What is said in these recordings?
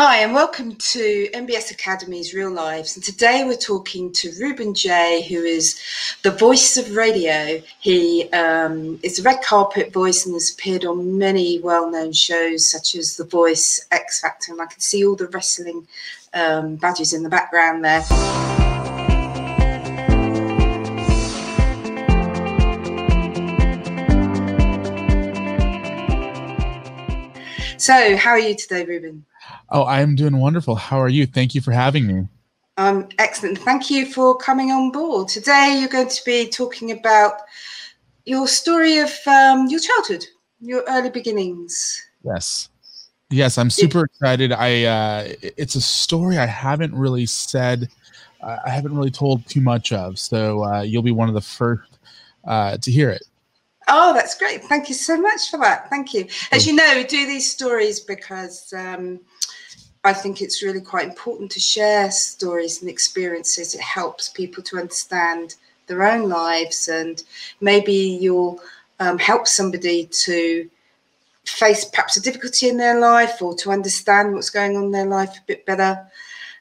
Hi, and welcome to MBS Academy's Real Lives. And today we're talking to Ruben Jay, who is the voice of radio. He um, is a red carpet voice and has appeared on many well known shows such as The Voice, X Factor, and I can see all the wrestling um, badges in the background there. So, how are you today, Ruben? Oh, I'm doing wonderful. How are you? Thank you for having me. Um, excellent. Thank you for coming on board. Today, you're going to be talking about your story of um, your childhood, your early beginnings. Yes. Yes, I'm super excited. I uh, it's a story I haven't really said, uh, I haven't really told too much of. So uh, you'll be one of the first uh, to hear it. Oh, that's great. Thank you so much for that. Thank you. As you know, we do these stories because um, I think it's really quite important to share stories and experiences. It helps people to understand their own lives, and maybe you'll um, help somebody to face perhaps a difficulty in their life or to understand what's going on in their life a bit better.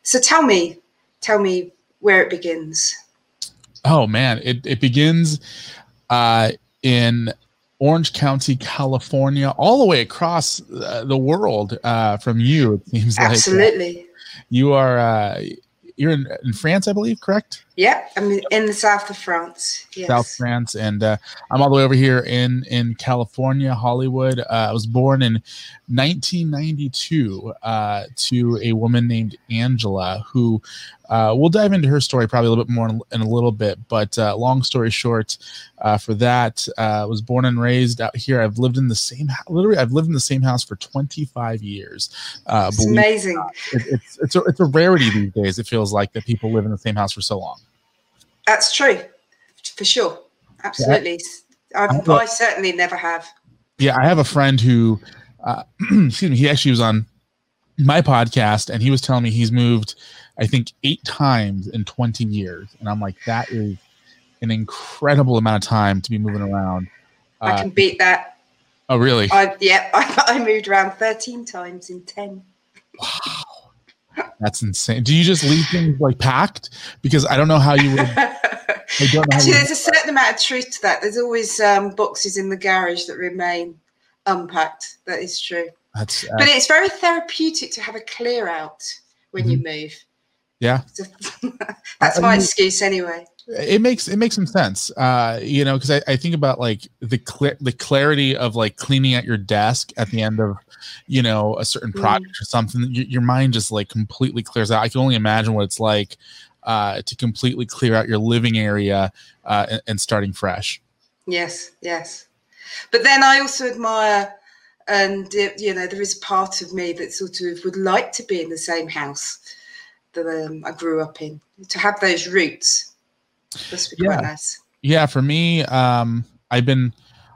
So tell me, tell me where it begins. Oh man, it, it begins uh, in Orange County, California, all the way across uh, the world uh, from you. It seems absolutely. Like, you are uh, you're in, in, France, I believe, correct? Yeah, I'm in the south of France. Yes. South France, and uh, I'm all the way over here in in California, Hollywood. Uh, I was born in 1992 uh, to a woman named Angela, who uh, we'll dive into her story probably a little bit more in, in a little bit. But uh, long story short, uh, for that, uh, was born and raised out here. I've lived in the same, literally, I've lived in the same house for 25 years. Uh, it's amazing. It, it's it's a, it's a rarity these days. It feels like that people live in the same house for so long. That's true, for sure. Absolutely. Yeah. I, I certainly never have. Yeah, I have a friend who, uh, excuse me, he actually was on my podcast and he was telling me he's moved I think eight times in 20 years. And I'm like, that is an incredible amount of time to be moving around. I uh, can beat that. Oh, really? I, yeah, I, I moved around 13 times in 10. Wow. That's insane. Do you just leave things like packed? Because I don't know how you would. Actually, there's a certain amount of truth to that. There's always um, boxes in the garage that remain unpacked. That is true. That's, uh, but it's very therapeutic to have a clear out when mm-hmm. you move. Yeah. That's my excuse anyway. It makes it makes some sense, uh, you know, because I, I think about like the cl- the clarity of like cleaning out your desk at the end of, you know, a certain mm. project mm. or something. Your, your mind just like completely clears out. I can only imagine what it's like uh, to completely clear out your living area uh, and, and starting fresh. Yes, yes, but then I also admire and it, you know there is part of me that sort of would like to be in the same house that um, I grew up in. To have those roots, must be quite nice. Yeah, for me, um, I've been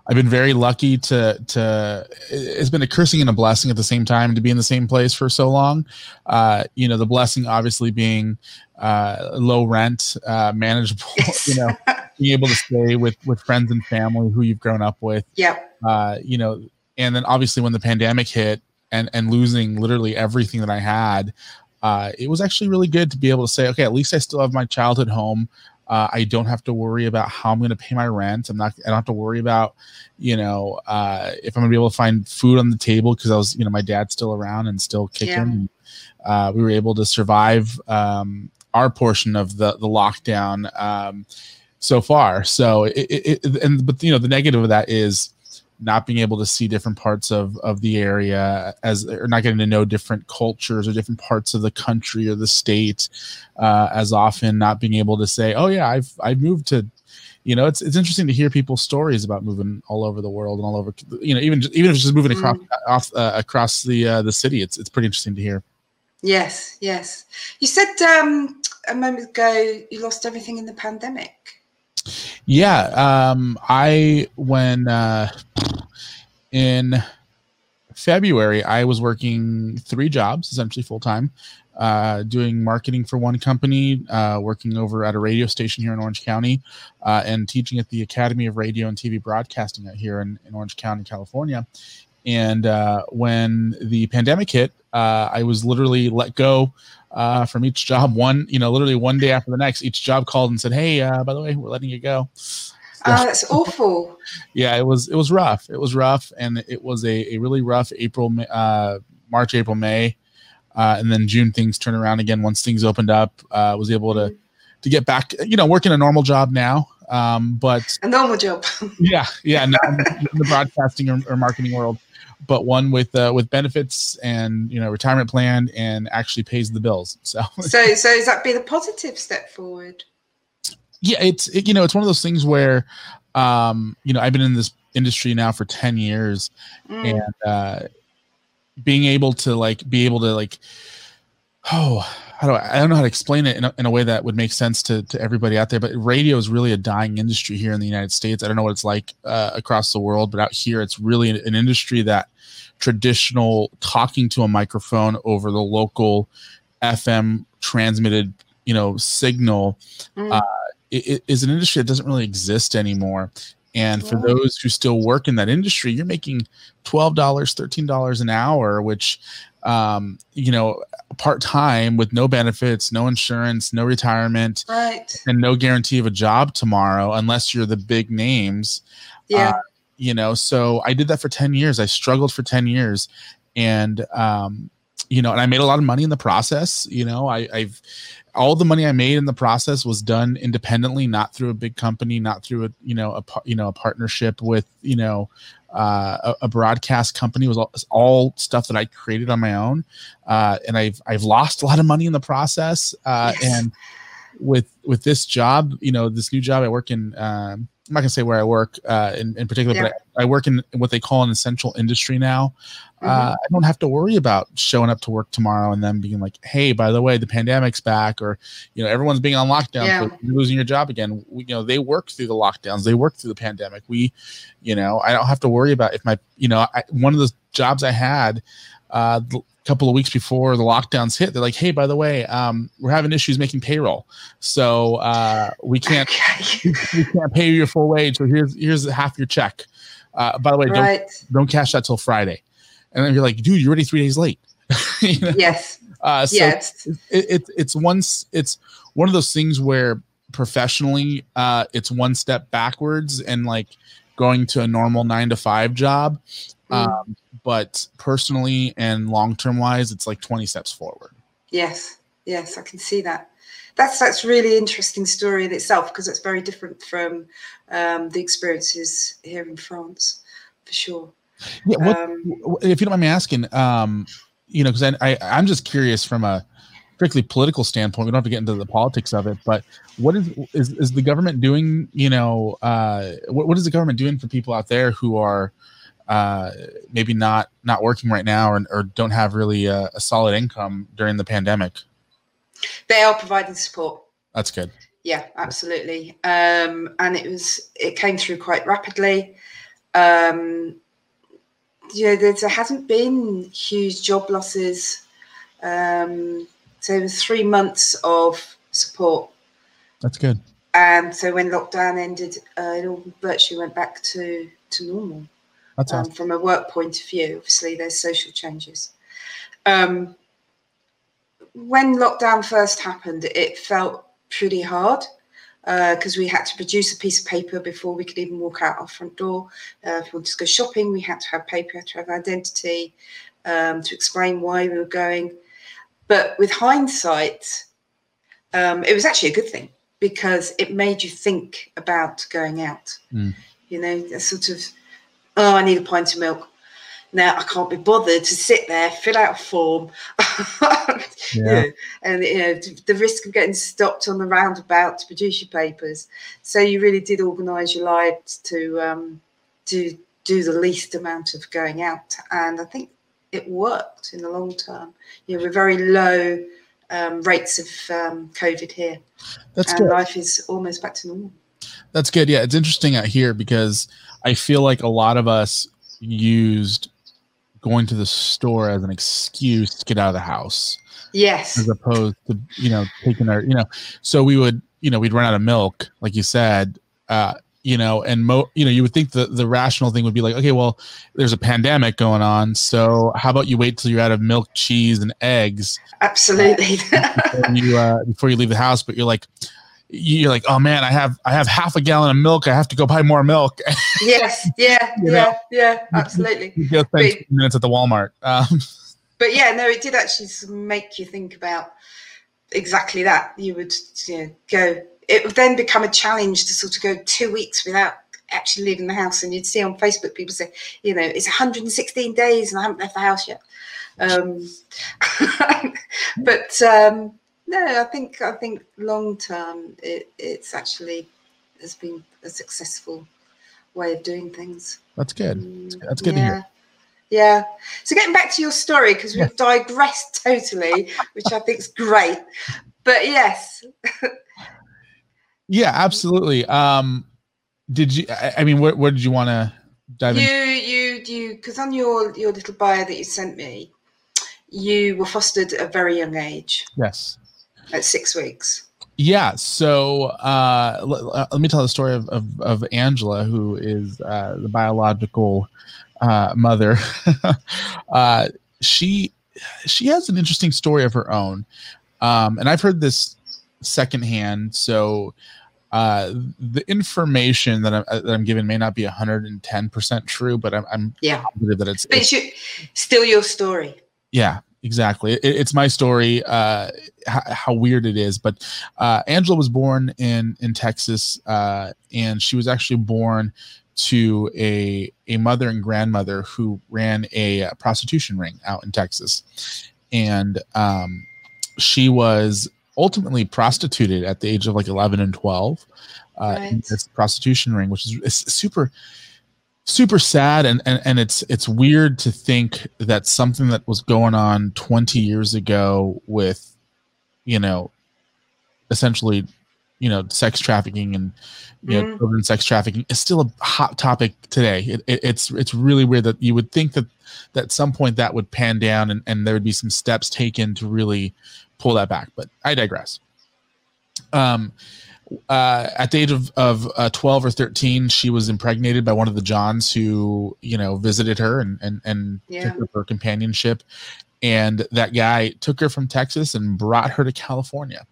I've been very lucky to to it's been a cursing and a blessing at the same time to be in the same place for so long. Uh, you know, the blessing obviously being uh, low rent, uh, manageable. You know, being able to stay with with friends and family who you've grown up with. Yeah. Uh, you know, and then obviously when the pandemic hit and and losing literally everything that I had, uh, it was actually really good to be able to say, okay, at least I still have my childhood home. Uh, I don't have to worry about how I'm going to pay my rent. I'm not. I don't have to worry about, you know, uh, if I'm going to be able to find food on the table because I was, you know, my dad's still around and still kicking. Yeah. Uh, we were able to survive um, our portion of the the lockdown um, so far. So, it, it, it, and but you know, the negative of that is not being able to see different parts of of the area as or not getting to know different cultures or different parts of the country or the state uh, as often not being able to say oh yeah i've i've moved to you know it's it's interesting to hear people's stories about moving all over the world and all over you know even even if it's just moving across mm. off uh, across the uh, the city it's it's pretty interesting to hear. Yes yes. You said um a moment ago you lost everything in the pandemic. Yeah, um, I when uh, in February I was working three jobs, essentially full time, uh, doing marketing for one company, uh, working over at a radio station here in Orange County, uh, and teaching at the Academy of Radio and TV Broadcasting out here in, in Orange County, California. And uh, when the pandemic hit, uh, I was literally let go uh, from each job. One, you know, literally one day after the next, each job called and said, "Hey, by the way, we're letting you go." Oh, that's awful. yeah, it was. It was rough. It was rough, and it was a, a really rough April, uh, March, April, May, uh, and then June. Things turned around again once things opened up. Uh, was able to to get back. You know, working a normal job now. Um, but a normal job. yeah, yeah, in the broadcasting or, or marketing world but one with uh, with benefits and you know retirement plan and actually pays the bills. So so so is that be the positive step forward? Yeah, it's it, you know it's one of those things where um, you know I've been in this industry now for ten years, mm. and uh, being able to like be able to like oh how do I, I don't know how to explain it in a, in a way that would make sense to, to everybody out there but radio is really a dying industry here in the united states i don't know what it's like uh, across the world but out here it's really an, an, industry that traditional talking to a microphone over the local fm transmitted you know signal mm. uh, it, it is an industry that doesn't really exist anymore and for those who still work in that industry, you're making $12, $13 an hour, which, um, you know, part time with no benefits, no insurance, no retirement, right. and no guarantee of a job tomorrow unless you're the big names. Yeah. Uh, you know, so I did that for 10 years. I struggled for 10 years. And, um, you know, and I made a lot of money in the process. You know, I, I've all the money I made in the process was done independently, not through a big company, not through a you know a you know a partnership with you know uh, a, a, broadcast company. It was all, all, stuff that I created on my own, uh, and I've I've lost a lot of money in the process. Uh, yes. And with with this job, you know, this new job, I work in. Um, I'm not gonna say where I work uh, in, in particular, yeah. but I, I, work in what they call an essential industry now. Uh, mm-hmm. Uh, I don't have to worry about showing up to work tomorrow and then being like, "Hey, by the way, the pandemic's back," or you know, everyone's being on lockdown, yeah. so you're losing your job again. We, you know, they work through the lockdowns, they work through the pandemic. We, you know, I don't have to worry about if my, you know, I, one of the jobs I had. Uh, couple of weeks before the lockdowns hit, they're like, "Hey, by the way, um, we're having issues making payroll, so uh, we can't we can't pay you your full wage. So here's here's half your check. Uh, by the way, right. don't don't cash that till Friday." And then you're like, "Dude, you're already three days late." you know? Yes. Uh, so yes. It, it, it's once it's one of those things where professionally, uh, it's one step backwards and like going to a normal nine to five job. Mm. Um, but personally and long term wise, it's like 20 steps forward. Yes, yes, I can see that. That's that's really interesting story in itself because it's very different from um, the experiences here in France, for sure. Yeah, what, um, if you don't mind me asking, um, you know, because I, I I'm just curious from a strictly political standpoint. We don't have to get into the politics of it, but what is is, is the government doing? You know, uh, what, what is the government doing for people out there who are uh, maybe not not working right now or, or don't have really a, a, solid income during the pandemic? They are providing support. That's good. Yeah, absolutely. Um, and it was it came through quite rapidly. Um, you know, there, there hasn't been huge job losses. Um, so it was three months of support. That's good. And so when lockdown ended, uh, it all virtually went back to to normal. That's um, awesome. From a work point of view, obviously, there's social changes. Um, when lockdown first happened, it felt pretty hard because uh, we had to produce a piece of paper before we could even walk out our front door. Uh, if we wanted to go shopping, we had to have paper, had to have identity um, to explain why we were going. But with hindsight, um, it was actually a good thing because it made you think about going out. Mm. You know, a sort of oh, I need a pint of milk. Now I can't be bothered to sit there, fill out a form, yeah. and you know the risk of getting stopped on the roundabout to produce your papers. So you really did organise your lives to um, do do the least amount of going out, and I think it worked in the long term. You know, we're very low um, rates of um, COVID here, That's and good. life is almost back to normal. That's good. Yeah, it's interesting out here because I feel like a lot of us used going to the store as an excuse to get out of the house. Yes. As opposed to, you know, taking our, you know, so we would, you know, we'd run out of milk, like you said, uh, you know, and mo, you know, you would think the the rational thing would be like, okay, well, there's a pandemic going on, so how about you wait till you're out of milk, cheese, and eggs? Absolutely. before you uh, before you leave the house, but you're like, you're like, oh man, I have I have half a gallon of milk. I have to go buy more milk. yes. Yeah. You yeah. know? Yeah. Absolutely. you go spend But- minutes at the Walmart. Um, But yeah, no, it did actually make you think about exactly that. You would you know, go. It would then become a challenge to sort of go two weeks without actually leaving the house, and you'd see on Facebook people say, you know, it's 116 days and I haven't left the house yet. Um, but um, no, I think I think long term, it, it's actually has been a successful way of doing things. that's good. Mm, That's good to hear. Yeah. So getting back to your story, because we've digressed totally, which I think is great. But yes, Yeah, absolutely. Um, did you? I, I mean, where, where did you want to dive you in? you you because on your your little bio that you sent me, you were fostered at a very young age, Yes. at six weeks. Yeah. So uh, l- l- let me tell the story of, of, of Angela, who is uh, the biological uh, mother. uh, she she has an interesting story of her own, um, and I've heard this secondhand. So uh, the information that I'm, uh, that I'm given may not be 110 percent true, but I'm, I'm Yeah, positive that it's, it's it's still your story. yeah exactly. It, it's my story uh h- how weird it is but uh angela was born in in texas uh and she was actually born to a a mother and grandmother who ran a uh, prostitution ring out in texas. And um she was ultimately prostituted at the age of like 11 and 12 uh in this prostitution ring which is super super sad and, and and it's it's weird to think that something that was going on 20 years ago with you know essentially you know sex trafficking and you know Mhm. children sex trafficking is still a hot topic today it, it, it's it's really weird that you would think that that at some point that would pan down and, and there would be some steps taken to really pull that back but i digress um uh, at the age of, of uh, 12 or 13, she was impregnated by one of the Johns who, you know, visited her and, and, and Yeah. took her for companionship. And that guy took her from Texas and brought her to California.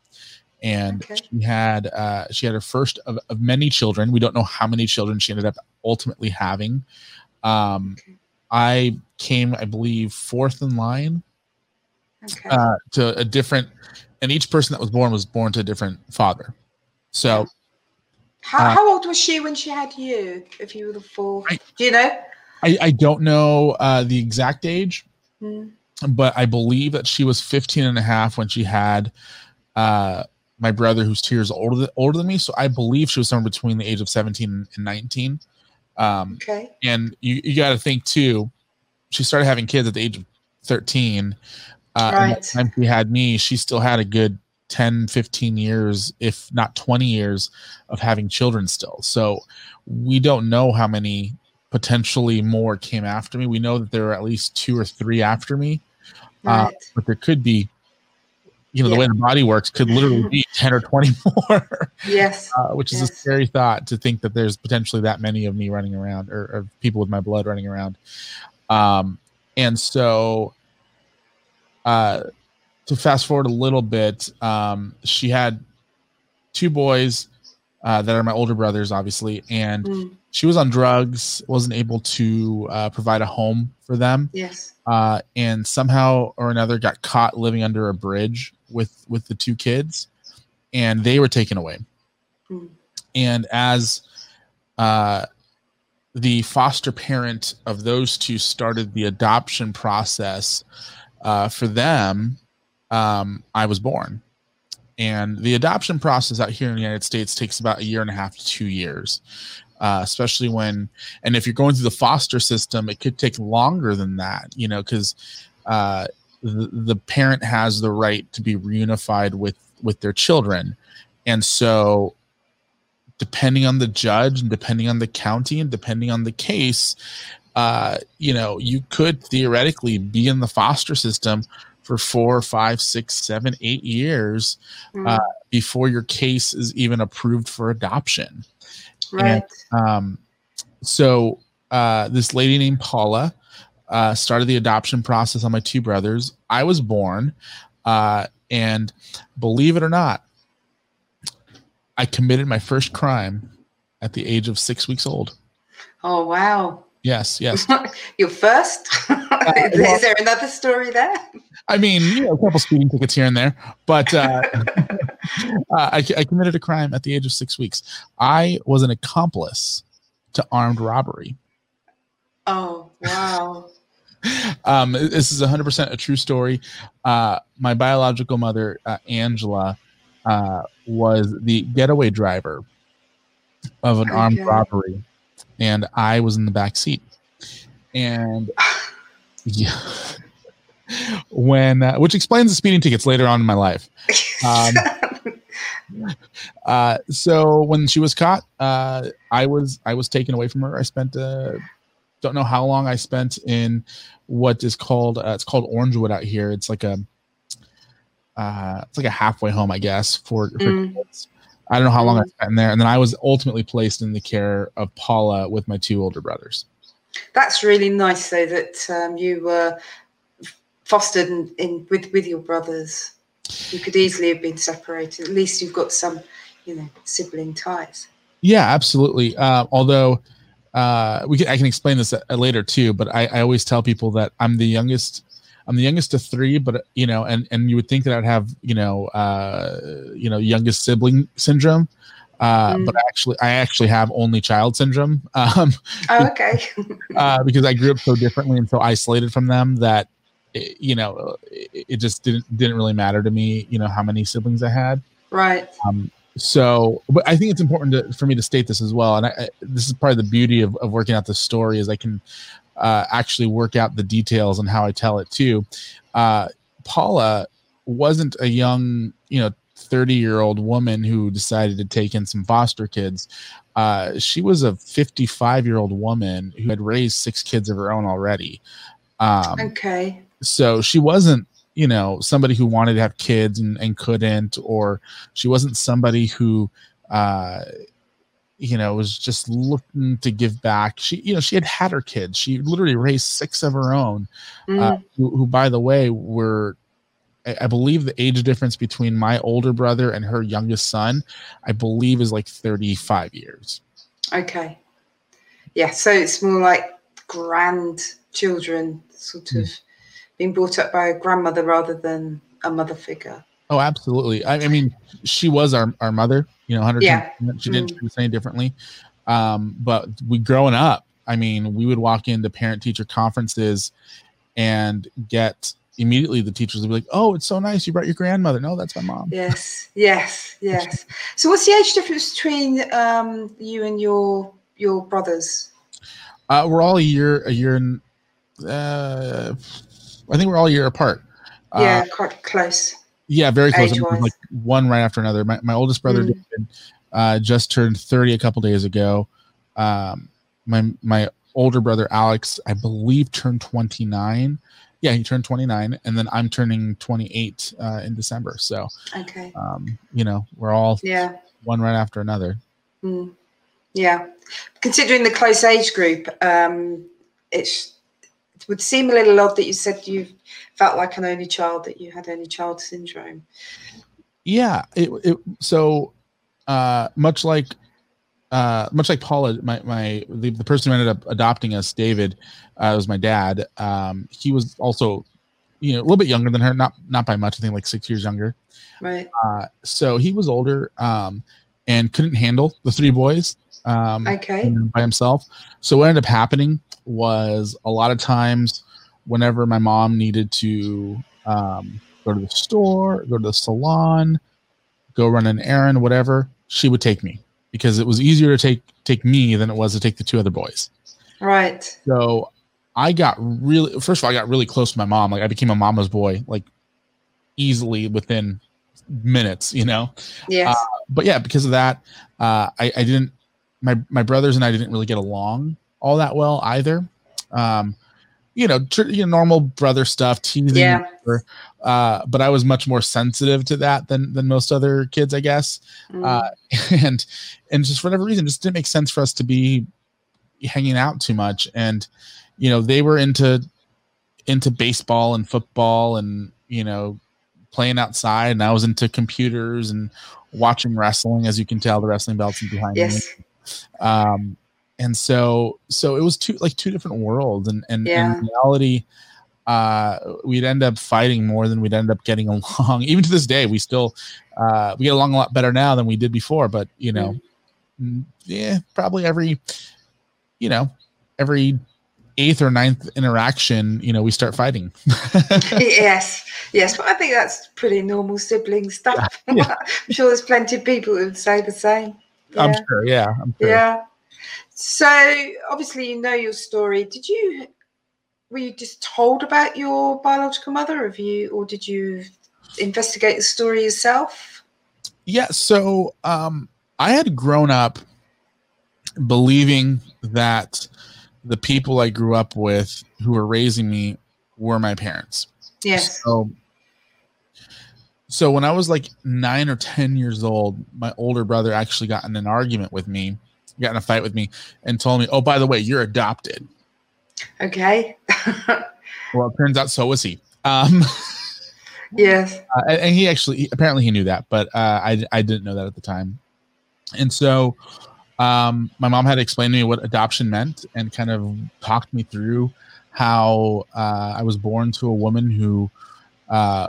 And Okay. she had uh, she had her first of, of many children. We don't know how many children she ended up ultimately having. Um, Okay. I came, I believe, fourth in line Okay. uh, to a different, and each person that was born was born to a different father. So how, uh, how old was she when she had you? If you were the fourth, I- do you know? I, I don't know uh, the exact age, Mm, but I believe that she was 15 and a half when she had uh, my brother, who's two years older than, older than me. So I believe she was somewhere between the age of 17 and 19. Um, Okay. and you, you got to think too, she started having kids at the age of 13. Uh, Right. time she had me, she still had a good 10, 15 years, if not 20 years of having children still. So we don't know how many potentially more came after me. We know that there were at least two or three after me, Uh, but there could be, you know, the way the body works could literally be 10 or 20 more, yes. uh, which is a scary thought to think that there's potentially that many of me running around or, or people with my blood running around. Um, and so, uh, to fast forward a little bit, um, she had two boys uh, that are my older brothers, obviously, and Mm, she was on drugs, wasn't able to uh, provide a home for them, yes. uh, and somehow or another got caught living under a bridge with with the two kids, and they were taken away. Mm. And as uh, the foster parent of those two started the adoption process uh, for them, um, I was born. And the adoption process out here in the United States takes about a year and a half to two years, uh, especially when, and if you're going through the foster system, it could take longer than that, you know, because uh, the, the parent has the right to be reunified with with their children, and so depending on the judge and depending on the county and depending on the case, uh, you know, you could theoretically be in the foster system for four, five, six, seven, eight years Mm, uh, before your case is even approved for adoption. Right. And, um, so uh, this lady named Paula uh, started the adoption process on my two brothers. I was born, uh, and believe it or not, I committed my first crime at the age of six weeks old. Oh wow! Yes, yes. Your first? Uh, Is there another story there? I mean, you know, a couple speeding tickets here and there, but uh, uh, I, I committed a crime at the age of six weeks. I was an accomplice to armed robbery. Oh wow! um, this is 100% a true story. Uh, my biological mother, uh, Angela, uh, was the getaway driver of an armed Okay. robbery, and I was in the back seat. And yeah, when uh, which explains the speeding tickets later on in my life. Um, Uh, so when she was caught, uh, I was I was taken away from her. I spent uh, don't know how long I spent in what is called uh, it's called Orangewood out here. It's like a uh, it's like a halfway home, I guess, for, for Mm. kids. I don't know how long I Mm. spent in there, and then I was ultimately placed in the care of Paula with my two older brothers. That's really nice, though, that um, you were fostered in, in with with your brothers. You could easily have been separated. At least you've got some, you know, sibling ties. Yeah, absolutely. Uh, although uh, we can, I can explain this uh, later too. But I, I always tell people that I'm the youngest. I'm the youngest of three, but you know, and and you would think that I'd have you know, uh, you know, youngest sibling syndrome. Uh, Mm. But actually, I actually have only child syndrome um, Oh, okay. uh, because I grew up so differently and so isolated from them that it, you know it, it just didn't didn't really matter to me. You know how many siblings I had. right. Um, so, but I think it's important to, for me to state this as well. And I, I, this is of the beauty of, of working out the story is I can uh, actually work out the details and how I tell it too. Uh, Paula wasn't a young, you know, 30 year old woman who decided to take in some foster kids. Uh, she was a 55 year old woman who had raised six kids of her own already. Um, Okay. so she wasn't you know somebody who wanted to have kids and, and couldn't or she wasn't somebody who uh you know was just looking to give back she you know she had had her kids she literally raised six of her own Mm, uh, who, who by the way were I, I believe the age difference between my older brother and her youngest son i believe is like 35 years okay. Yeah. So it's more like grandchildren, sort Mm. of being brought up by a grandmother rather than a mother figure. Oh, absolutely. I, I mean, she was our, our mother, you know, 100 Yeah. She didn't us any differently. Um, but we growing up, I mean, we would walk into parent teacher conferences and get immediately the teachers would be like, Oh, it's so nice. You brought your grandmother. No, that's my mom. Yes. Yes. Yes. So what's the age difference between um, you and your your brothers? Uh, we're all a year, a year and, uh, I think we're all a year apart. Uh, yeah, quite close. Yeah, very close. I mean, Age-wise. like one right after another. My, my oldest brother Mm. David, uh, just turned 30 a couple days ago. Um, my my older brother Alex, I believe, turned 29. Yeah, he turned 29, and then I'm turning 28 uh, in December. So, Okay. um, you know, we're all Yeah. one right after another. Mm. Yeah. Considering the close age group, um, it's, it would seem a little odd that you said you felt like an only child, that you had only child syndrome. Yeah. It, it so uh, much like uh, much like Paula, my my the, the person who ended up adopting us, David, uh, was my dad. Um, he was also, you know, a little bit younger than her, not not by much. I think like six years younger. Right. Uh, so he was older um, and couldn't handle the three boys um, Okay. by himself. So what ended up happening was a lot of times, whenever my mom needed to um, go to the store, go to the salon, go run an errand, whatever, she would take me because it was easier to take take me than it was to take the two other boys. Right. So I got really first of all, I got really close to my mom. Like I became a mama's boy, like easily within minutes, you know. Yes. But yeah, because of that, uh, I, I didn't my my brothers and I didn't really get along all that well either. Um, you know, tr- you know, normal brother stuff, teasing. Yeah. Uh, but I was much more sensitive to that than than most other kids, I guess. Mm. Uh, and and just for whatever reason, it just didn't make sense for us to be hanging out too much. And you know, they were into into baseball and football, and you know, playing outside, and I was into computers and watching wrestling. As you can tell, the wrestling belts behind me yes. Um and so so it was two like two different worlds and and Yeah. in reality uh we'd end up fighting more than we'd end up getting along even to this day we still uh we get along a lot better now than we did before but you know mm, yeah probably every you know every eighth or ninth interaction you know we start fighting yes, yes, but I think that's pretty normal sibling stuff. Yeah. I'm sure there's plenty of people who would say the same. I'm sure yeah i'm sure Yeah. So obviously you know your story. Did you were you just told about your biological mother of you or did you investigate the story yourself? Yeah, so um I had grown up believing that the people I grew up with who were raising me were my parents. Yes. So so when I was like 9 or 10 years old, my older brother actually got in an argument with me, got in a fight with me and told me, "Oh, by the way, you're adopted." Okay. Well, it turns out so was he. Um yes. uh, and and he actually apparently he knew that but uh, I, I didn't know that at the time and so um, my mom had to explain to me what adoption meant and kind of talked me through how uh, i was born to a woman who uh,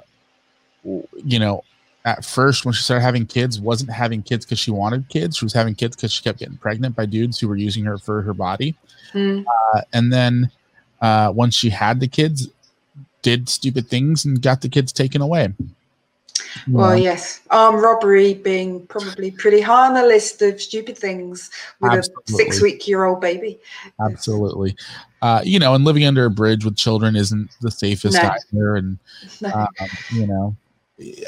you know at first when she started having kids wasn't having kids because she wanted kids she was having kids because she kept getting pregnant by dudes who were using her for her body Mm. uh, and then uh, once she had the kids did stupid things and got the kids taken away Well, know? yes. Armed robbery being probably pretty high on the list of stupid things with Absolutely. a six week year old baby. absolutely uh, you know and living under a bridge with children isn't the safest No. either and No. um, you know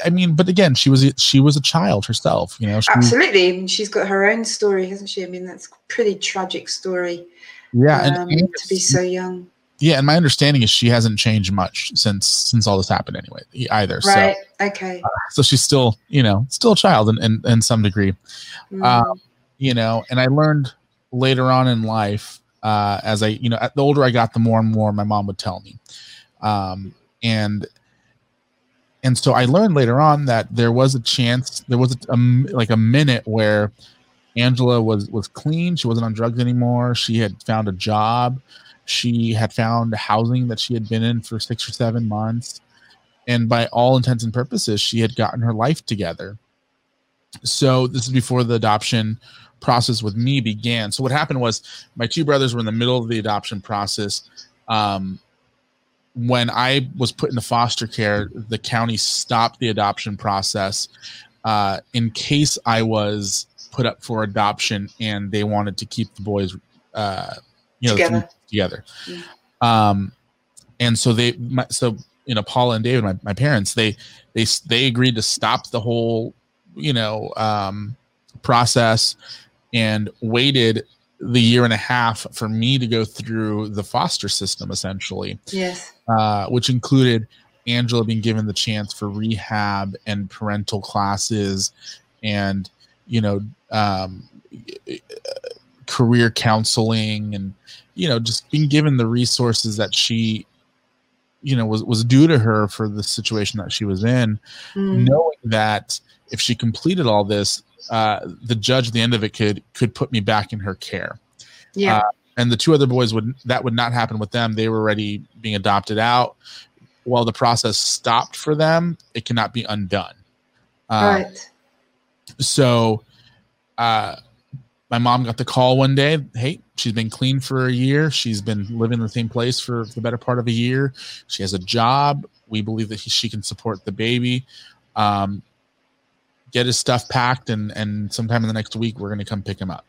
i mean but again she was she was a child herself you know she, Absolutely. She's got her own story, hasn't she? I mean, that's a pretty tragic story yeah and, um, and to be so young. yeah and my understanding is she hasn't changed much since since all this happened anyway either Right. Okay. so so she's still you know still a child in in, in some degree Mm. um, you know and i learned later on in life uh, as i you know the older i got the more and more my mom would tell me um, and and so i learned later on that there was a chance there was a, a like a minute where angela was was clean she wasn't on drugs anymore she had found a job she had found housing that she had been in for six or seven months and by all intents and purposes she had gotten her life together. So this is before the adoption process with me began. So what happened was my two brothers were in the middle of the adoption process um, when i was put into foster care the county stopped the adoption process uh, in case i was put up for adoption and they wanted to keep the boys uh, you know Together. together Yeah. um, and so they my, so you know paula and david my, my parents they they they agreed to stop the whole you know um, process and waited the year and a half for me to go through the foster system essentially Yes. uh, which included angela being given the chance for rehab and parental classes and you know um, career counseling and you know just being given the resources that she you know was was due to her for the situation that she was in Mm. knowing that if she completed all this uh, the judge at the end of it could could put me back in her care. Yeah. uh, and the two other boys would that would not happen with them. They were already being adopted out. While the process stopped for them it cannot be undone. Uh, right. so uh my mom got the call one day. Hey she's been clean for a year. She's been living in the same place for the better part of a year. She has a job. We believe that he, she can support the baby. Um get his stuff packed and and sometime in the next week we're going to come pick him up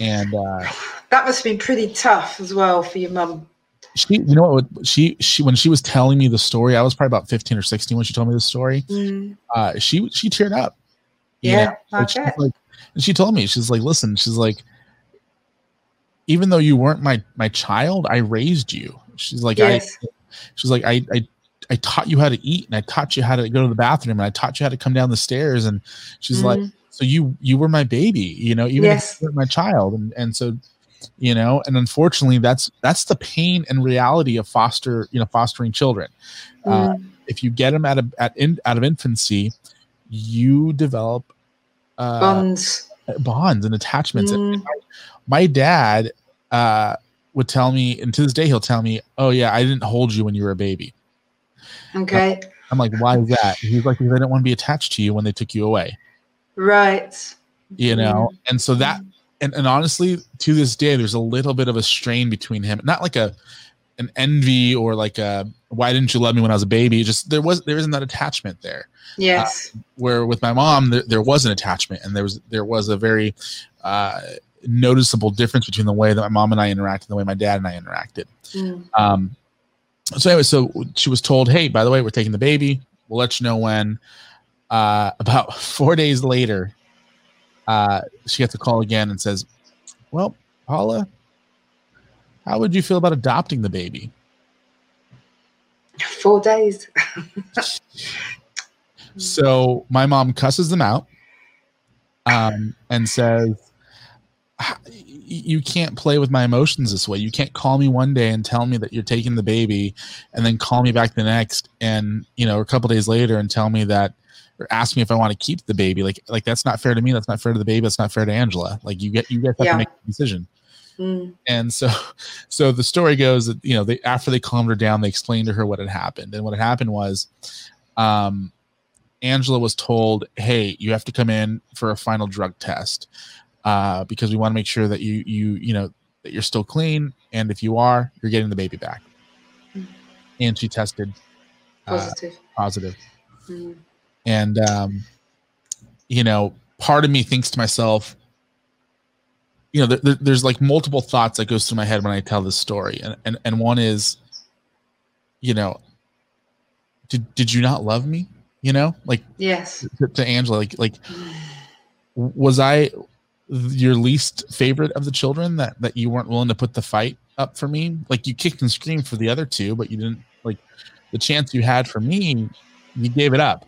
and uh That must have been pretty tough as well for your mum. she you know what she she when she was telling me the story i was probably about 15 or 16 when she told me the story Mm. uh she she teared up Yeah? I Like, like and she told me she's like listen she's like even though you weren't my my child i raised you She's like, Yes. I, she's like, I, I, I taught you how to eat, and I taught you how to go to the bathroom, and I taught you how to come down the stairs. And she's like, Mm. so you, you were my baby, you know, even Yes. if you weren't my child, and and so, you know, and unfortunately, that's that's the pain and reality of foster, you know, fostering children. Uh, Mm. if you get them out of at in, out of infancy, you develop uh, bonds. bonds and attachments. And Mm. my dad uh, would tell me, and to this day, he'll tell me, "Oh yeah, I didn't hold you when you were a baby." Okay. I'm like, "Why is that?" He's like, "Because I didn't want to be attached to you when they took you away." Right. You know, Mm. and so that, and, and honestly, to this day, there's a little bit of a strain between him, not like a an envy or like a why didn't you love me when I was a baby? Just there was there isn't that attachment there. Yes. where with my mom there, there was an attachment and there was there was a very uh, noticeable difference between the way that my mom and I interacted and the way my dad and I interacted. Mm. Um, so anyway, so she was told, "Hey, by the way, we're taking the baby. We'll let you know when." Uh, about four days later, uh, she gets a call again and says, "Well, Paula, how would you feel about adopting the baby?" Four days. So my mom cusses them out um, and says, "H- You can't play with my emotions this way. You can't call me one day and tell me that you're taking the baby and then call me back the next and, you know, a couple days later and tell me that or ask me if I want to keep the baby. Like, like that's not fair to me. That's not fair to the baby. That's not fair to Angela. Like you get, you guys have Yeah. to make a decision. Mm. And so, so the story goes that you know they after they calmed her down, they explained to her what had happened, and what had happened was, um, Angela was told, "Hey, you have to come in for a final drug test, uh, because we want to make sure that you you you know that you're still clean, and if you are, you're getting the baby back." Mm. And she tested uh, Positive. positive, Mm. and um, you know, part of me thinks to myself, you know, there, there- there's like multiple thoughts that goes through my head when I tell this story, and and and one is, you know, did did you not love me? You know, like Yes. to, to Angela, like like Mm. was I your least favorite of the children that that you weren't willing to put the fight up for me? Like you kicked and screamed for the other two, but you didn't like the chance you had for me, you gave it up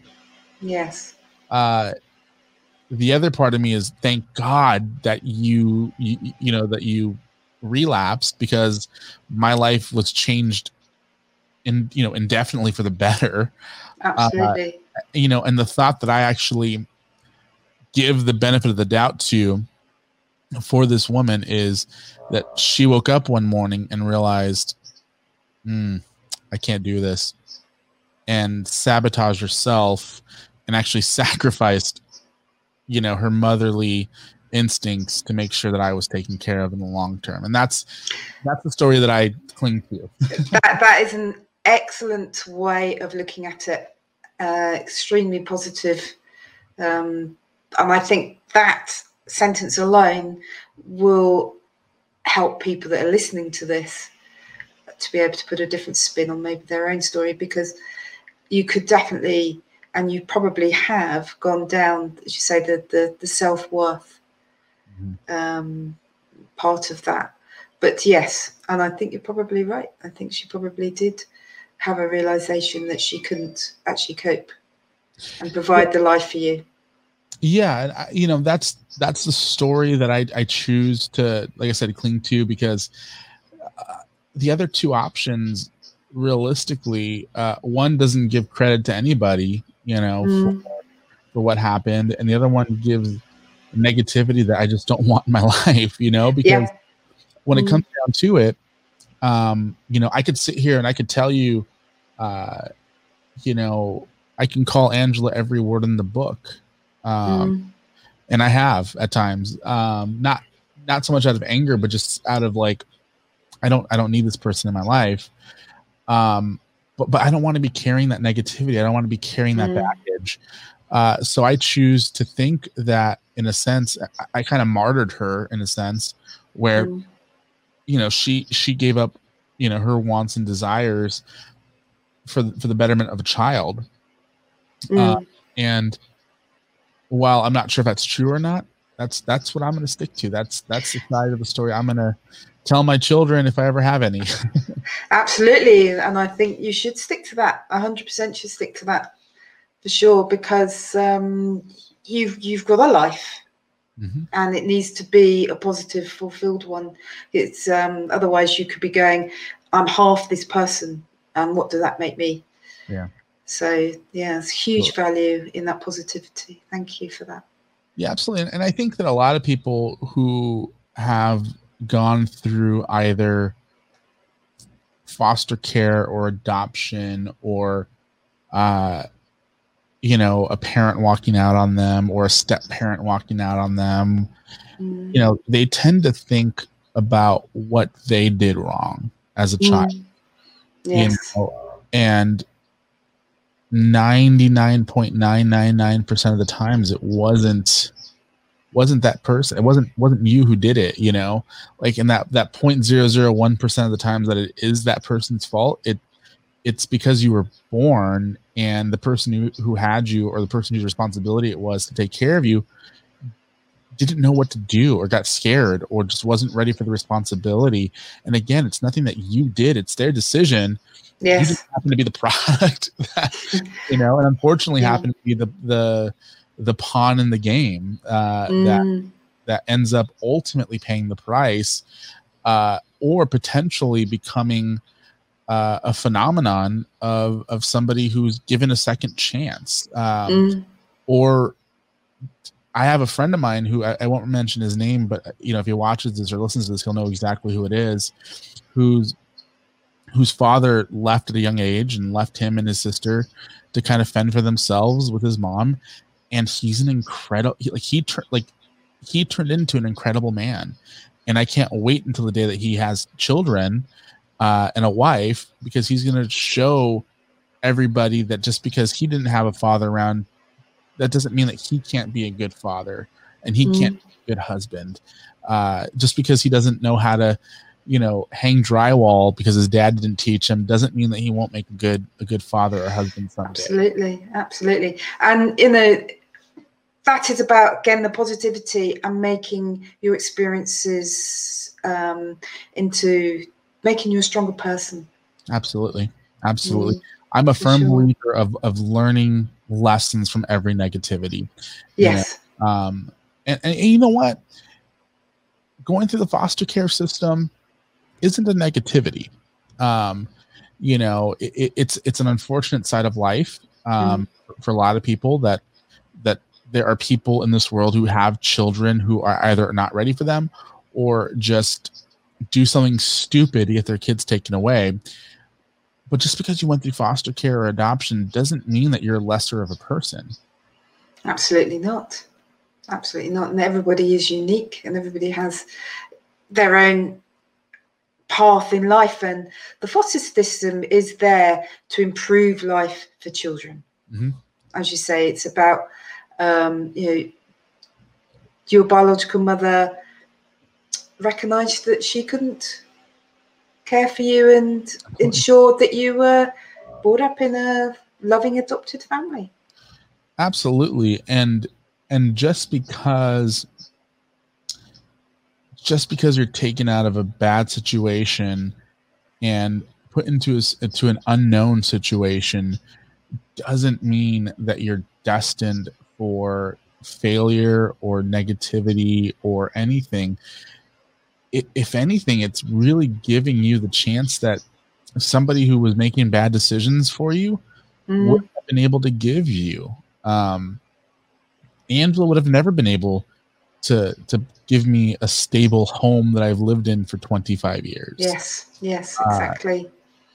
Yes. uh the other part of me is thank god that you you, you know that you relapsed because my life was changed in you know indefinitely for the better Absolutely. you know and the thought that i actually give the benefit of the doubt to for this woman is that she woke up one morning and realized hmm, i can't do this and sabotaged herself and actually sacrificed you know her motherly instincts to make sure that i was taken care of in the long term and that's that's the story that i cling to that that is an excellent way of looking at it. Uh, extremely positive. Um, and I think that sentence alone will help people that are listening to this to be able to put a different spin on maybe their own story because you could definitely and you probably have gone down as you say the the, the self-worth Mhm. um, part of that. But yes and i think you're probably right. I think she probably did have a realization that she couldn't actually cope and provide the life for you yeah and I, you know that's that's the story that i i choose to like i said cling to because uh, the other two options realistically uh one doesn't give credit to anybody you know Mm. for, for what happened and the other one gives negativity that i just don't want in my life you know because yeah when it Mm. comes down to it um you know i could sit here and i could tell you uh you know i can call angela every word in the book um Mm. and I have at times. Um, not not so much out of anger, but just out of like, I don't I don't need this person in my life. Um, but but I don't want to be carrying that negativity. I don't want to be carrying that Mm. baggage. Uh, so I choose to think that, in a sense, I, I kind of martyred her in a sense, where Mm. you know she she gave up, you know, her wants and desires for the, for the betterment of a child. Mm. Uh, and while I'm not sure if that's true or not, that's that's what I'm going to stick to. That's that's the side of the story I'm going to tell my children if I ever have any. Absolutely, and I think you should stick to that. hundred percent should stick to that for sure because um, you've you've got a life. Mm-hmm. And it needs to be a positive, fulfilled one. It's um, otherwise you could be going, "I'm half this person, and what does that make me?" Yeah. So yeah, it's huge cool. value in that positivity. Thank you for that. Yeah, absolutely. And I think that a lot of people who have gone through either foster care or adoption or uh you know a parent walking out on them or a step parent walking out on them mm. you know they tend to think about what they did wrong as a mm. child yes. you know and 99.999% of the times it wasn't wasn't that person it wasn't wasn't you who did it you know? Like in that that 0.001% of the times that it is that person's fault it it's because you were born and the person who, who had you or the person whose responsibility it was to take care of you didn't know what to do or got scared or just wasn't ready for the responsibility and again it's nothing that you did it's their decision Yes. You just happen to be the product that, you know, and unfortunately yeah. happen to be the the the pawn in the game uh, mm. that that ends up ultimately paying the price, uh, or potentially becoming uh, a phenomenon of of somebody who's given a second chance, um, mm. or I have a friend of mine who I, I, won't mention his name, but you know if he watches this or listens to this, he'll know exactly who it is. Who's whose father left at a young age and left him and his sister to kind of fend for themselves with his mom and he's an incredible like he like he turned into an incredible man and i can't wait until the day that he has children uh, and a wife because he's going to show everybody that just because he didn't have a father around that doesn't mean that he can't be a good father and he mm. can't be a good husband uh, just because he doesn't know how to you know hang drywall because his dad didn't teach him doesn't mean that he won't make a good a good father or husband someday. Absolutely absolutely. And in a that is about again the positivity and making your experiences um, into making you a stronger person. Absolutely absolutely. Mm, i'm a firm sure. believer of of learning lessons from every negativity yes you know? um and, and, and you know what going through the foster care system isn't a negativity. Um, you know, it, it's it's an unfortunate side of life um, mm. for a lot of people that that there are people in this world who have children who are either not ready for them or just do something stupid to get their kids taken away. But just because you went through foster care or adoption doesn't mean that you're lesser of a person. Absolutely not. Absolutely not. And everybody is unique and everybody has their own path in life and the foster system is there to improve life for children mm-hmm. as you say it's about um, you know your biological mother recognized that she couldn't care for you and ensured that you were brought up in a loving adopted family. Absolutely. And and just because just because you're taken out of a bad situation and put into a, into an unknown situation doesn't mean that you're destined for failure or negativity or anything. If anything, it's really giving you the chance that somebody who was making bad decisions for you mm. would have been able to give you. Um, Angela would have never been able to to give me a stable home that I've lived in for 25 years. Yes, yes, uh, exactly. Uh,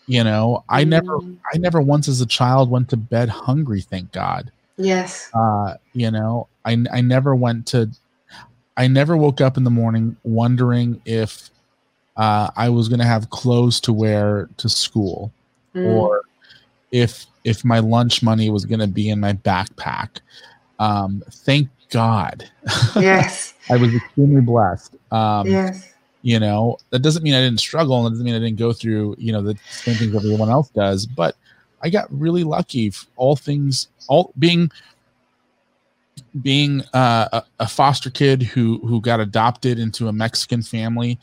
you know, I mm. never I never once as a child went to bed hungry, thank God. Yes. Uh, you know, I I never went to I never woke up in the morning wondering if uh, I was going to have clothes to wear to school mm. or if if my lunch money was going to be in my backpack. Um, thank God. Yes. I was extremely blessed. Um, yes. You know, that doesn't mean I didn't struggle and doesn't mean I didn't go through, you know, the same things everyone else does, but I got really lucky. All things, all being, being uh, a, foster kid who who got adopted into a Mexican family,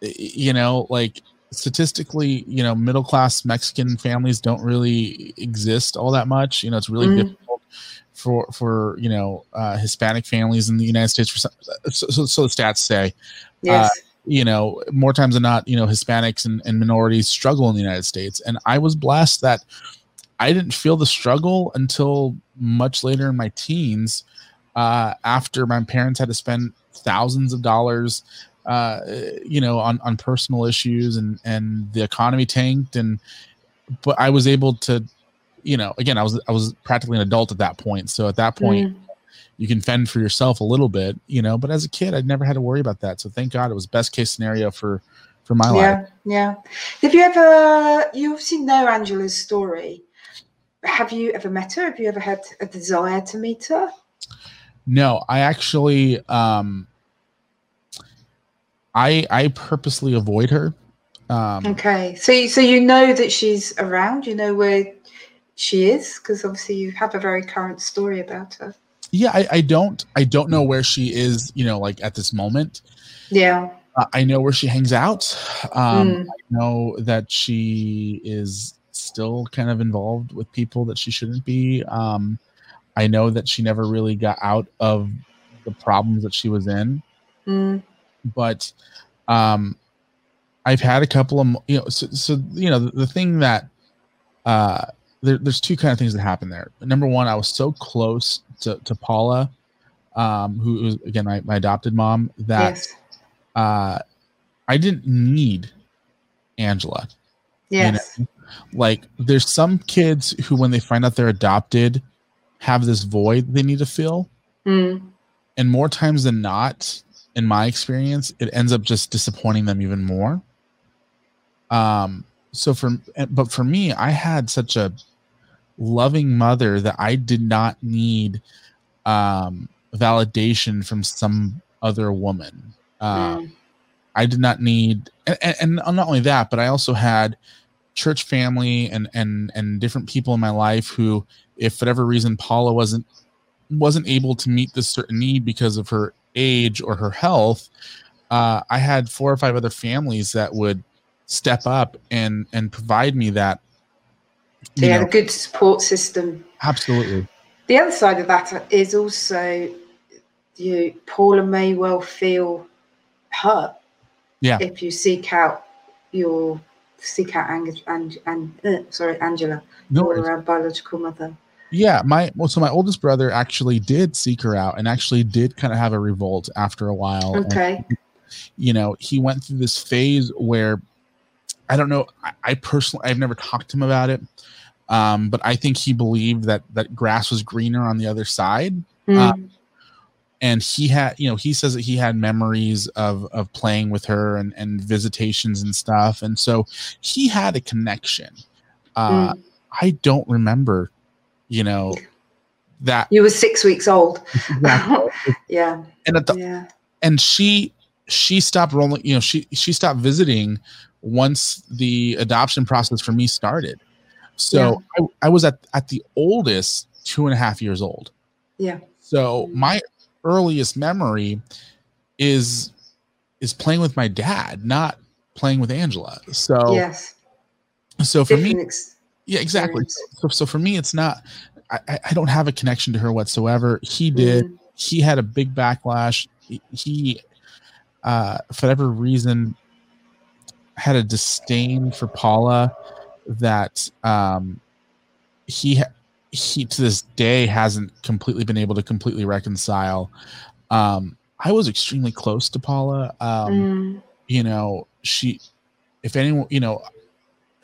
you know, like statistically, you know, middle class Mexican families don't really exist all that much. You know, it's really mm. difficult for for you know uh, Hispanic families in the United States. For some, so, so, so the stats say, yes. Uh, you know, more times than not, you know, Hispanics and, and minorities struggle in the United States, and I was blessed that I didn't feel the struggle until much later in my teens, uh, after my parents had to spend thousands of dollars uh, you know, on, on personal issues and, and the economy tanked. And, but I was able to, you know, again, I was, I was practically an adult at that point. So at that point, mm. you can fend for yourself a little bit, you know, but as a kid, I'd never had to worry about that. So thank God it was best case scenario for, for my yeah, life. Yeah. Yeah. Have you ever, you've seen know Angela's story. Have you ever met her? Have you ever had a desire to meet her? No, I actually, um, I I purposely avoid her. Um, okay, so so you know that she's around. You know where she is because obviously you have a very current story about her. Yeah, I, I don't I don't know where she is. You know, like at this moment. Yeah. Uh, I know where she hangs out. Um, mm. I know that she is still kind of involved with people that she shouldn't be. Um, I know that she never really got out of the problems that she was in. Mm but um, I've had a couple of you know so, so you know the, the thing that uh, there, there's two kind of things that happen there. Number one, I was so close to, to Paula, um, who was again my, my adopted mom, that yes. uh, I didn't need Angela. Yes. You know? Like there's some kids who when they find out they're adopted have this void they need to fill. Mm. And more times than not, in my experience, it ends up just disappointing them even more. Um, so for but for me, I had such a loving mother that I did not need um, validation from some other woman. Uh, mm. I did not need, and, and not only that, but I also had church family and and and different people in my life who, if for whatever reason Paula wasn't wasn't able to meet this certain need because of her age or her health, uh, I had four or five other families that would step up and and provide me that. They had a good support system. Absolutely. The other side of that is also you Paula may well feel hurt. Yeah. If you seek out your seek out and and, and uh, sorry Angela, no your biological mother. Yeah, my well, so my oldest brother actually did seek her out and actually did kind of have a revolt after a while. Okay. And, you know, he went through this phase where I don't know. I, I, personally, I've never talked to him about it, um, but I think he believed that that grass was greener on the other side. Mm. Um, and he had, you know, he says that he had memories of of playing with her and and visitations and stuff, and so he had a connection. Uh, mm. I don't remember you know that you were six weeks old yeah and at the yeah. and she she stopped rolling you know she she stopped visiting once the adoption process for me started so yeah. I, I was at at the oldest two and a half years old yeah so my earliest memory is is playing with my dad not playing with angela so yes so for Different me ex- yeah, exactly. So, so for me, it's not. I, I don't have a connection to her whatsoever. He did. Mm-hmm. He had a big backlash. He, he uh, for whatever reason, had a disdain for Paula that um, he he to this day hasn't completely been able to completely reconcile. Um, I was extremely close to Paula. Um, mm. You know, she, if anyone, you know,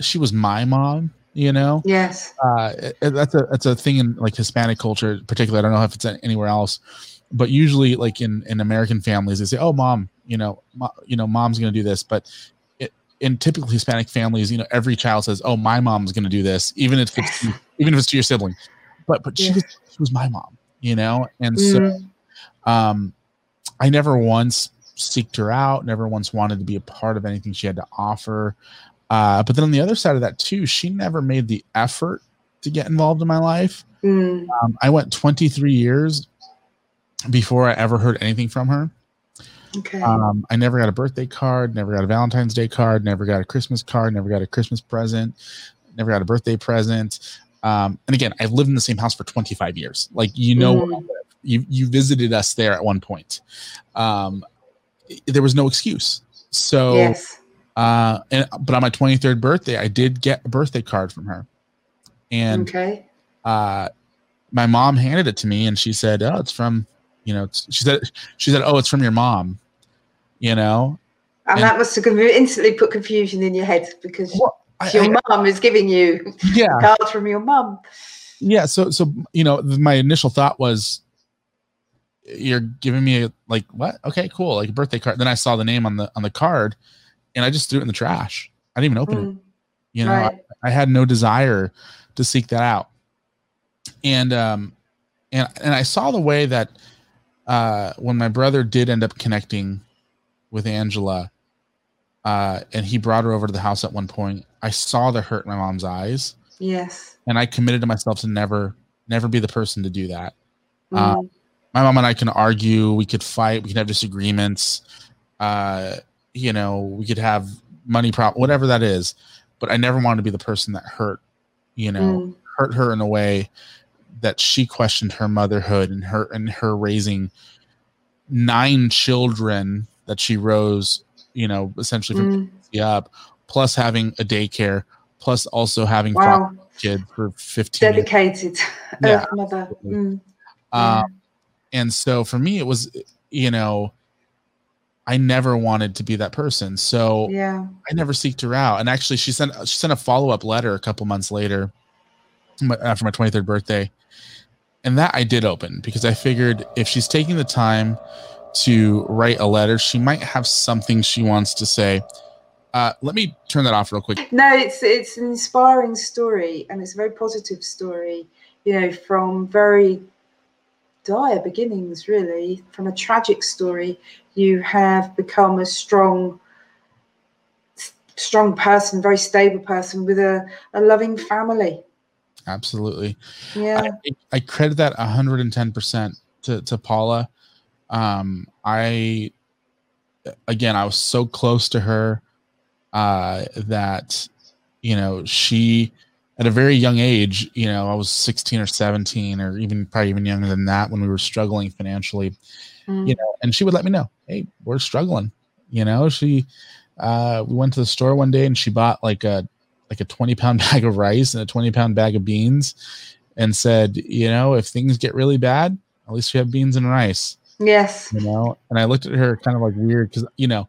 she was my mom you know yes uh, that's a that's a thing in like hispanic culture particularly i don't know if it's anywhere else but usually like in in american families they say oh mom you know mo- you know mom's gonna do this but in typical hispanic families you know every child says oh my mom's gonna do this even if it's even if it's to your sibling but but she, yeah. was, she was my mom you know and mm. so um i never once seeked her out never once wanted to be a part of anything she had to offer uh, but then on the other side of that too, she never made the effort to get involved in my life. Mm. Um, I went 23 years before I ever heard anything from her. Okay. Um, I never got a birthday card, never got a Valentine's Day card, never got a Christmas card, never got a Christmas present, never got a birthday present. Um, and again, I've lived in the same house for 25 years. Like you know, Mhm. you you visited us there at one point. Um, there was no excuse. So, yes. uh, and but on my 23rd birthday, I did get a birthday card from her, and okay. uh, my mom handed it to me, and she said, "Oh, it's from." You know, she said, "She said, oh, it's from your mom." You know, And, and- that must have instantly put confusion in your head because Well, Your mum is giving you yeah, cards from your mum. yeah so so you know my initial thought was you're giving me a like what? Okay cool like a birthday card. Then i saw the name on the on the card and i just threw it in the trash. I didn't even open it. Mm, you know right. I, I had no desire to seek that out. And um and and i saw the way that uh when my brother did end up connecting with angela uh and he brought her over to the house at one point i saw the hurt in my mom's eyes Yes. and I committed to myself to never, never be the person to do that. Mm, Uh, My mom and I can argue, we could fight, we could have disagreements, uh, you know, we could have money problem, whatever that is. But I never wanted to be the person that hurt, you know, mm, hurt her in a way that she questioned her motherhood and her and her raising nine children that she rose, you know, essentially from mm. up, plus having a daycare, plus also having Wow. kids for 15 years. Dedicated Yeah, Mother. Mm, Um, and so for me, it was, you know, I never wanted to be that person. So yeah. I never seeked her out. And actually, she sent she sent a follow up letter a couple months later, after my twenty third birthday, and that I did open because I figured if she's taking the time to write a letter, she might have something she wants to say. Uh, let me turn that off real quick. No, it's it's an inspiring story and it's a very positive story, you know, from very dire beginnings, really. From a tragic story, you have become a strong strong person, very stable person with a, a loving family. Absolutely. Yeah. I, I credit that 110% to, to Paula. Um, I, again, I was so close to her uh, that, you know, she, at a very young age, you know, I was 16 or 17 or even probably even younger than that when we were struggling financially, Mm. you know, and she would let me know, Hey, we're struggling, you know, she, uh, we went to the store one day and she bought like a, like a 20 pound bag of rice and a 20 pound bag of beans and said, you know, if things get really bad, at least we have beans and rice, Yes. you know? And I looked at her kind of like weird because, you know,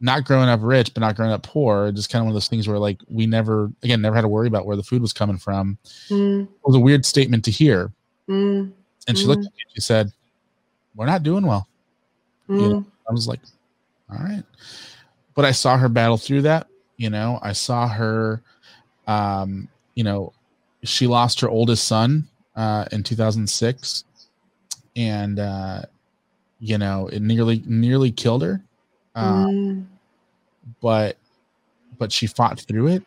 not growing up rich, but not growing up poor, just kind of one of those things where like we never, again, never had to worry about where the food was coming from. Mm, It was a weird statement to hear. mm, And she looked at me and she said, We're not doing well. mm, I was like, all right. But I saw her battle through that. You know, I saw her, um, you know, she lost her oldest son uh, in 2006. And, uh, you know, it nearly, nearly killed her. Uh, mm. But, but she fought through it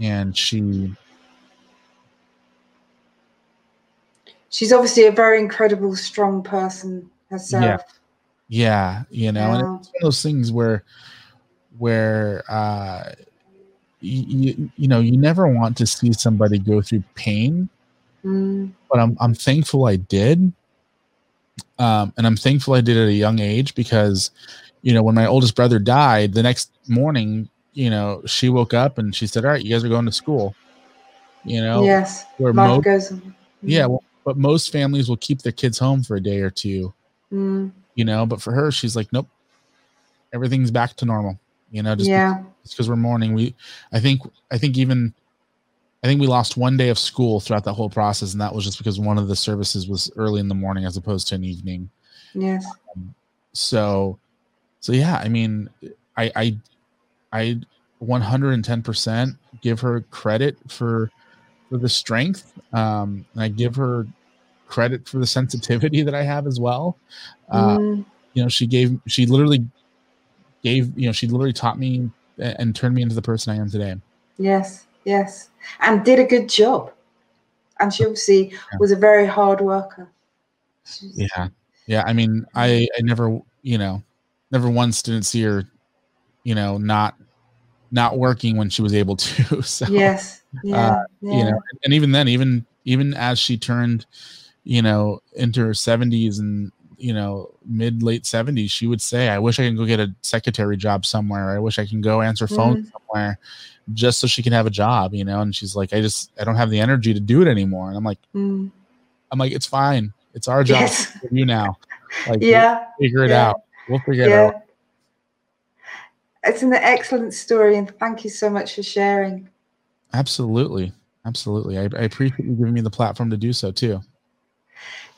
and she, She's obviously a very incredible, strong person herself. yeah, you know, and it's one of those things where, where, uh, you, you know, you never want to see somebody go through pain Mm, but I'm I'm thankful I did. Um, and I'm thankful I did at a young age because, you know, when my oldest brother died, the next morning, you know, she woke up and she said, "All right, you guys are going to school." You know, yes. where most goes yeah, well, but most families will keep their kids home for a day or two. Mm, You know, but for her, she's like, "Nope, everything's back to normal." You know, just yeah. because we're mourning, we, I think, I think even. I think we lost one day of school throughout that whole process, and that was just because one of the services was early in the morning as opposed to an evening. Yes. so so yeah i mean i i i 110% give her credit for for the strength um and i give her credit for the sensitivity that i have as well uh Mm, you know she gave she literally gave you know she literally taught me and turned me into the person i am today yes. Yes. And did a good job. And she obviously Yeah. was a very hard worker. She's- yeah yeah i mean i i never you know never once didn't see her, you know, not not working when she was able to. so yes, yeah, uh, yeah. you know, and even then, even even as she turned, you know, into her seventies and you know mid late seventies, she would say, "I wish I can go get a secretary job somewhere. I wish I can go answer phones mm. somewhere." just so she can have a job, you know. And she's like, I just I don't have the energy to do it anymore. And I'm like, mm. I'm like, it's fine. It's our job yes. for you now. Like, yeah, figure it yeah. out. We'll figure yeah. it out. It's an excellent story, and thank you so much for sharing. Absolutely, absolutely. I, I appreciate you giving me the platform to do so too.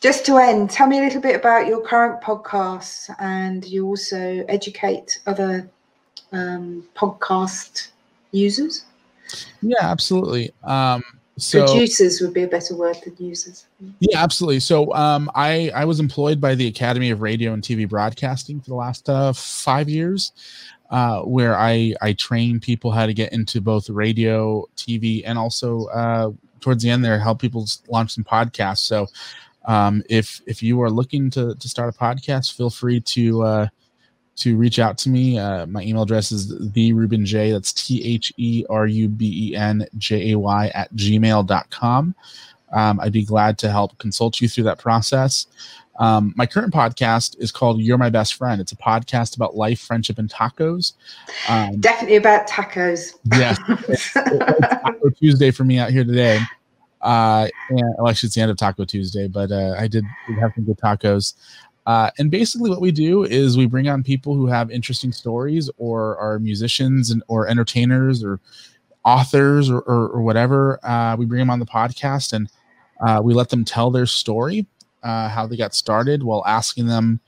Just to end, tell me a little bit about your current podcast, and you also educate other um, podcast users? Yeah, absolutely. Um, so producers would be a better word than users. Yeah, absolutely. So um, I I was employed by the Academy of Radio and TV Broadcasting for the last uh, five years, uh, where I I train people how to get into both radio, TV, and also uh, towards the end there help people launch some podcasts. So um, if if you are looking to to start a podcast, feel free to uh, to reach out to me. Uh, my email address is the Ruben Jay. That's T H E R U B E N J A Y at gmail.com. Um, I'd be glad to help consult you through that process. Um, my current podcast is called You're My Best Friend. It's a podcast about life, friendship, and tacos. Um, Definitely about tacos. Yeah. it's, it's Taco Tuesday for me out here today. Uh, and, well, actually, it's the end of Taco Tuesday, but uh, I did have some good tacos. Uh, and basically, what we do is we bring on people who have interesting stories, or are musicians and or entertainers, or authors, or or, or whatever. Uh, we bring them on the podcast, and uh, we let them tell their story, uh, how they got started, while asking them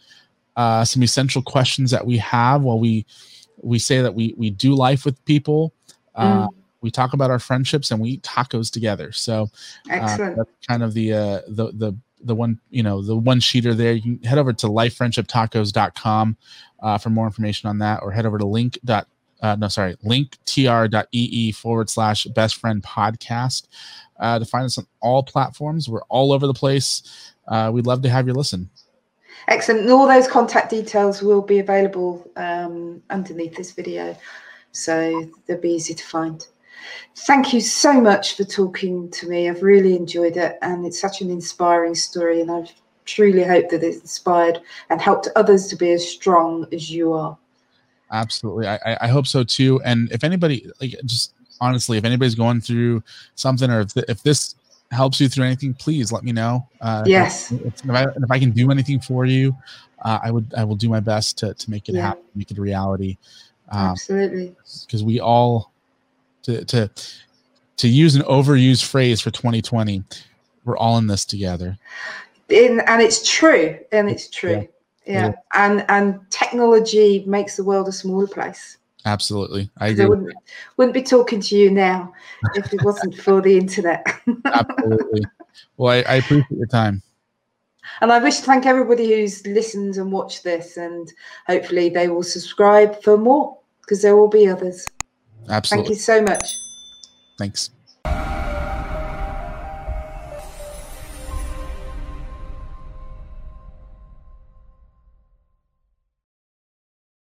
uh, some essential questions that we have. While we we say that we we do life with people. Uh, mm. We talk about our friendships and we eat tacos together. So Excellent. that's kind of the the the the one you know the one sheeter there. You can head over to lifefriendshiptacos.com uh, for more information on that or head over to link dot uh, no sorry linktr.ee forward slash best friend podcast uh, to find us on all platforms. We're all over the place. Uh, we'd love to have you listen. Excellent. And all those contact details will be available um, underneath this video. So they'll be easy to find Thank you so much for talking to me. I've really enjoyed it, and it's such an inspiring story. And I truly hope that it's inspired and helped others to be as strong as you are. Absolutely, I, I hope so too. And if anybody, like, just honestly, if anybody's going through something, or if, th- if this helps you through anything, please let me know. Uh, yes. If, if, I, if I can do anything for you, uh, I would I will do my best to to make it yeah. happen, make it a reality. Um, Absolutely. Because we all to to to use an overused phrase for 2020 we're all in this together. In, and it's true and it's true. Yeah. yeah. yeah. and and technology makes the world a smaller place. Absolutely. I agree. I wouldn't, wouldn't be talking to you now if it wasn't for the internet. Absolutely. Well I, I appreciate your time. And I wish to thank everybody who's listened and watched this, and hopefully they will subscribe for more because there will be others. Absolutely. Thank you so much. Thanks.